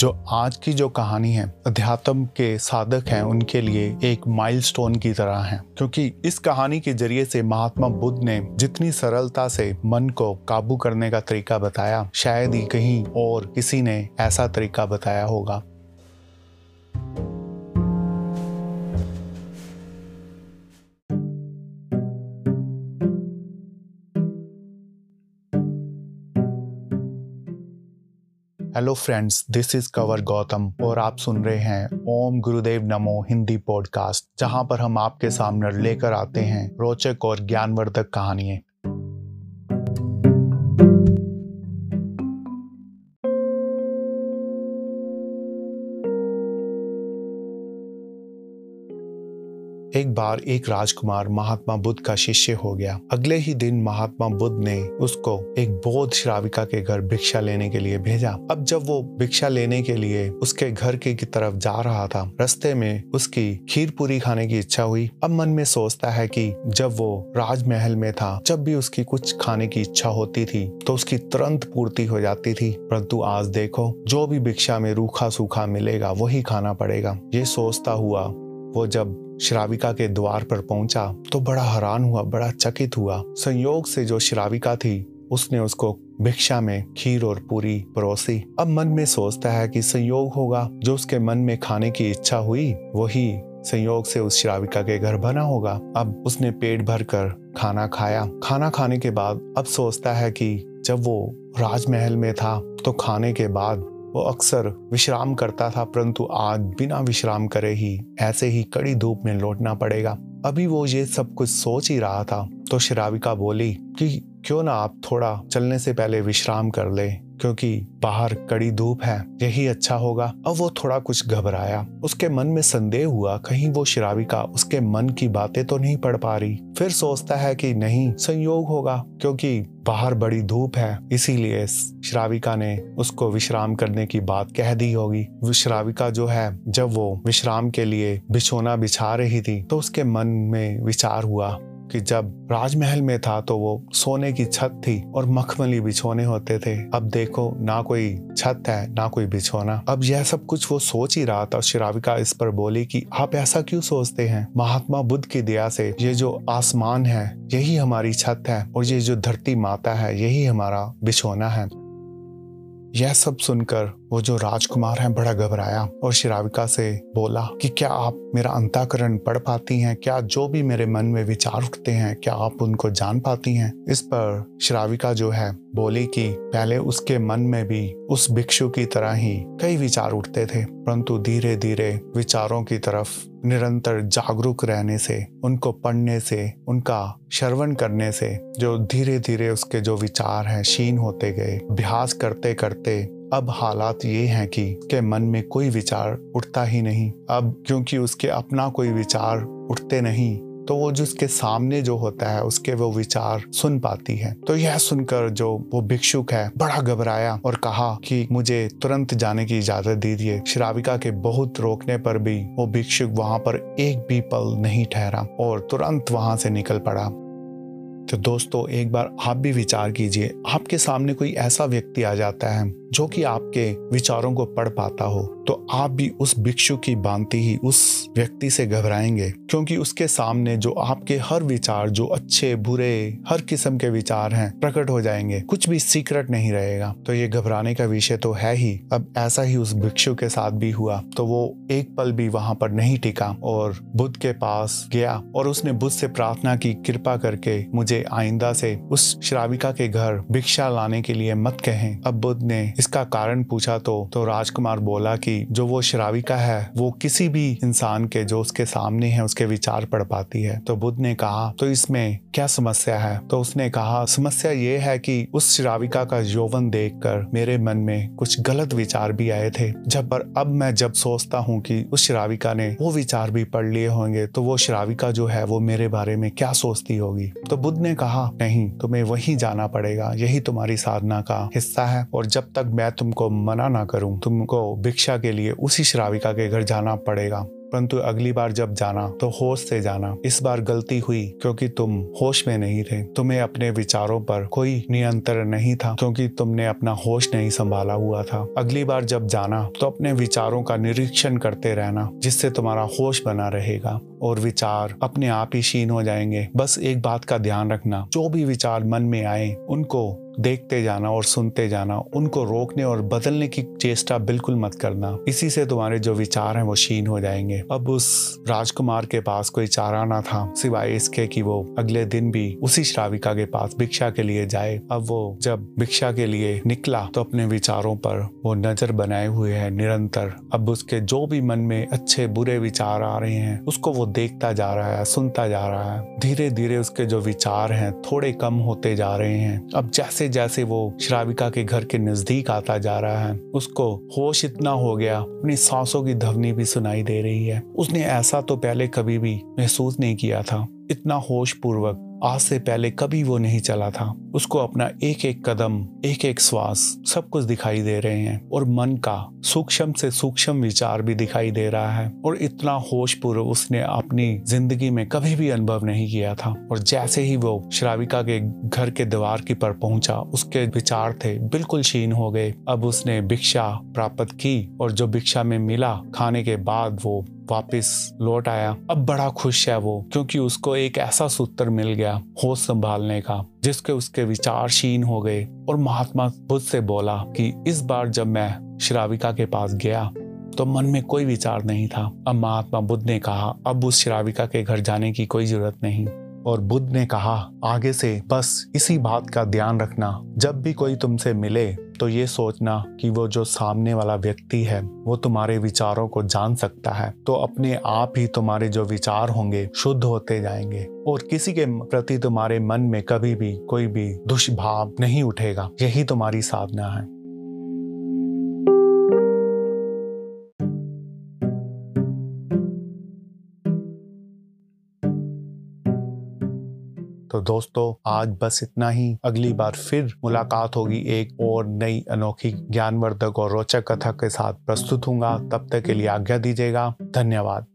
जो आज की जो कहानी है, अध्यात्म के साधक हैं, उनके लिए एक माइलस्टोन की तरह है। क्योंकि इस कहानी के ज़रिए से महात्मा बुद्ध ने जितनी सरलता से मन को काबू करने का तरीका बताया, शायद ही कहीं और किसी ने ऐसा तरीका बताया होगा। Hello friends this is Kavar Gautam और आप सुन रहे हैं ओम गुरुदेव नमो हिंदी पॉडकास्ट जहाँ पर हम आपके सामने लेकर आते हैं रोचक और ज्ञानवर्धक कहानियाँ। एक बार एक राजकुमार महात्मा बुद्ध का शिष्य हो गया। अगले ही दिन महात्मा बुद्ध ने उसको एक बौद्ध श्राविका के घर भिक्षा लेने के लिए भेजा। अब जब वो भिक्षा लेने के लिए उसके घर के की तरफ़ जा रहा था, रास्ते में उसकी खीर पूरी खाने की इच्छा हुई। अब मन में सोचता है कि जब वो राजमहल में था, जब भी उसकी कुछ खाने की इच्छा होती थी तो उसकी तुरंत पूर्ति हो जाती थी। परंतु आज देखो, जो भी भिक्षा में रूखा सूखा मिलेगा, वही खाना पड़ेगा। ये सोचता हुआ वो जब श्राविका के द्वार पर पहुँचा तो बड़ा हैरान हुआ, बड़ा चकित हुआ। संयोग से जो श्राविका थी, उसने उसको भिक्षा में खीर और पूरी परोसी। अब मन में सोचता है कि संयोग होगा। जो उसके मन में खाने की इच्छा हुई, वही संयोग से उस श्राविका के घर बना होगा। अब उसने पेट भर कर खाना खाया। खाना खाने के बाद अब सोचता है कि जब वो राजमहल में था तो खाने के बाद वो अक्सर विश्राम करता था, परंतु आज बिना विश्राम करे ही ऐसे ही कड़ी धूप में लौटना पड़ेगा। अभी वो ये सब कुछ सोच ही रहा था तो श्राविका बोली कि क्यों ना आप थोड़ा चलने से पहले विश्राम कर ले। क्योंकि बाहर कड़ी धूप है, यही अच्छा होगा। अब वो थोड़ा कुछ घबराया। उसके मन में संदेह हुआ, कहीं वो श्राविका उसके मन की बातें तो नहीं पढ़ पा रही। फिर सोचता है कि नहीं, संयोग होगा, क्योंकि बाहर बड़ी धूप है, इसीलिए श्राविका ने उसको विश्राम करने की बात कह दी होगी। श्राविका जो है, जब वो विश्राम के लिए बिछोना बिछा रही थी तो उसके मन में विचार हुआ कि जब राजमहल में था तो वो सोने की छत थी और मखमली बिछोने होते थे। अब देखो, ना कोई छत है, ना कोई बिछोना। अब यह सब कुछ वो सोच ही रहा था श्राविका इस पर बोली कि आप ऐसा क्यों सोचते हैं? महात्मा बुद्ध की दया से ये जो आसमान है, यही हमारी छत है और ये जो धरती माता है, यही हमारा बिछोना है। यह सब सुनकर वो जो राजकुमार है बड़ा घबराया और श्राविका से बोला कि क्या आप मेरा अंताकरण पढ़ पाती हैं? क्या जो भी मेरे मन में विचार उठते हैं, क्या आप उनको जान पाती हैं? इस पर श्राविका जो है बोली कि पहले उसके मन में भी उस भिक्षु की तरह ही कई विचार उठते थे, परंतु धीरे धीरे विचारों की तरफ़ निरंतर जागरूक रहने से, उनको पढ़ने से, उनका श्रवण करने से, जो धीरे धीरे उसके जो विचार हैं, क्षीण होते गए। अभ्यास करते करते अब हालात ये हैं कि, के मन में कोई विचार उठता ही नहीं। अब क्योंकि उसके अपना कोई विचार उठते नहीं तो वो जिसके सामने जो होता है, उसके वो विचार सुन पाती है। तो यह सुनकर जो वो भिक्षुक है, बड़ा घबराया और कहा कि मुझे तुरंत जाने की इजाज़त दीजिए। श्राविका के बहुत रोकने पर भी वो भिक्षुक वहाँ पर एक भी पल नहीं ठहरा और तुरंत वहाँ से निकल पड़ा। तो दोस्तों, एक बार आप भी विचार कीजिए, आपके सामने कोई ऐसा व्यक्ति आ जाता है जो कि आपके विचारों को पढ़ पाता हो तो आप भी उस भिक्षु की बांति ही उस व्यक्ति से घबराएँगे, क्योंकि उसके सामने जो आपके हर विचार, जो अच्छे, बुरे, हर किस्म के विचार हैं, प्रकट हो जाएँगे, कुछ भी सीक्रेट नहीं रहेगा। तो ये घबराने का विषय तो है ही। अब ऐसा ही उस भिक्षु के साथ भी हुआ तो वो एक पल भी वहाँ पर नहीं टिका और बुद्ध के पास गया और उसने बुद्ध से प्रार्थना की, कृपा करके मुझे आइंदा से, उस श्राविका के घर भिक्षा लाने के लिए मत कहें। अब बुद्ध ने इसका कारण पूछा तो तो राजकुमार बोला कि जो वो श्राविका है, वो किसी भी इंसान के, जो उसके सामने है, उसके विचार पढ़ पाती है। तो बुद्ध ने कहा तो इसमें क्या समस्या है? तो उसने कहा, समस्या ये है कि उस श्राविका का यौवन देखकर मेरे मन में कुछ गलत विचार भी आए थे। जब, पर अब मैं जब सोचता हूँ कि उस श्राविका ने वो विचार भी पढ़ लिए होंगे तो वो श्राविका जो है, वो मेरे बारे में क्या सोचती होगी? तो बुद्ध ने कहा, नहीं, तुम्हें वही जाना पड़ेगा। यही तुम्हारी साधना का हिस्सा है। और जब तक मैं तुमको मना ना करूँ, तुमको भिक्षा के लिए उसी श्राविका के घर जाना पड़ेगा। परंतु अगली बार जब जाना तो होश से जाना। इस बार गलती हुई, क्योंकि तुम होश में नहीं थे। तुम्हें अपने विचारों पर कोई नियंत्रण नहीं था, क्योंकि तुमने अपना होश नहीं संभाला हुआ था। अगली बार जब जाना तो अपने विचारों का निरीक्षण करते रहना, जिससे तुम्हारा होश बना रहेगा। और विचार अपने आप ही शीन हो जाएँगे। बस एक बात का ध्यान रखना, जो भी विचार मन में आए, उनको देखते जाना और सुनते जाना, उनको रोकने और बदलने की चेष्टा बिल्कुल मत करना। इसी से तुम्हारे जो विचार हैं वो शीन हो जाएँगे। अब उस राजकुमार के पास कोई चारा ना था, सिवाय इसके कि वो अगले दिन भी उसी श्राविका के पास भिक्षा के लिए जाए। अब वो जब भिक्षा के लिए निकला तो अपने विचारों पर वो नज़र बनाए हुए है निरंतर। अब उसके जो भी मन में अच्छे बुरे विचार आ रहे हैं, उसको वो देखता जा रहा है, सुनता जा रहा है। धीरे धीरे उसके जो विचार हैं थोड़े कम होते जा रहे हैं। अब जैसे जैसे वो श्राविका के घर के नज़दीक आता जा रहा है, उसको होश इतना हो गया, अपनी सांसों की धवनी भी सुनाई दे रही है। उसने ऐसा तो पहले कभी भी महसूस नहीं किया था। इतना होश पूर्वक आज से पहले कभी वो नहीं चला था। उसको अपना एक एक कदम एक एक श्वास सब कुछ दिखाई दे रहे हैं और मन का सूक्ष्म से सूक्ष्म विचार भी दिखाई दे रहा है और इतना होश पूर्व उसने अपनी ज़िंदगी में कभी भी अनुभव नहीं किया था। और जैसे ही वो श्राविका के घर के द्वार की पर पहुँचा, उसके विचार थे बिल्कुल क्षीण हो गए। अब उसने भिक्षा प्राप्त की और जो भिक्षा में मिला, खाने के बाद वो वापस लौट आया। अब बड़ा खुश है वो, क्योंकि उसको एक ऐसा सूत्र मिल गया होश संभालने का, जिसके उसके विचार शीन हो गए और महात्मा बुद्ध से बोला कि इस बार जब मैं श्राविका के पास गया तो मन में कोई विचार नहीं था। अब महात्मा बुद्ध ने कहा, अब उस श्राविका के घर जाने की कोई ज़रूरत नहीं। और बुद्ध ने कहा, आगे से बस इसी बात का ध्यान रखना। जब भी कोई तुमसे मिले तो ये सोचना कि वो जो सामने वाला व्यक्ति है, वो तुम्हारे विचारों को जान सकता है। तो अपने आप ही तुम्हारे जो विचार होंगे, शुद्ध होते जाएँगे। और किसी के प्रति तुम्हारे मन में कभी भी कोई भी दुष्भाव नहीं उठेगा। यही तुम्हारी साधना है। तो दोस्तों, आज बस इतना ही। अगली बार फिर मुलाकात होगी एक और नई अनोखी ज्ञानवर्धक और रोचक कथा के साथ प्रस्तुत हूँ तब तक के लिए आज्ञा दीजिएगा। धन्यवाद।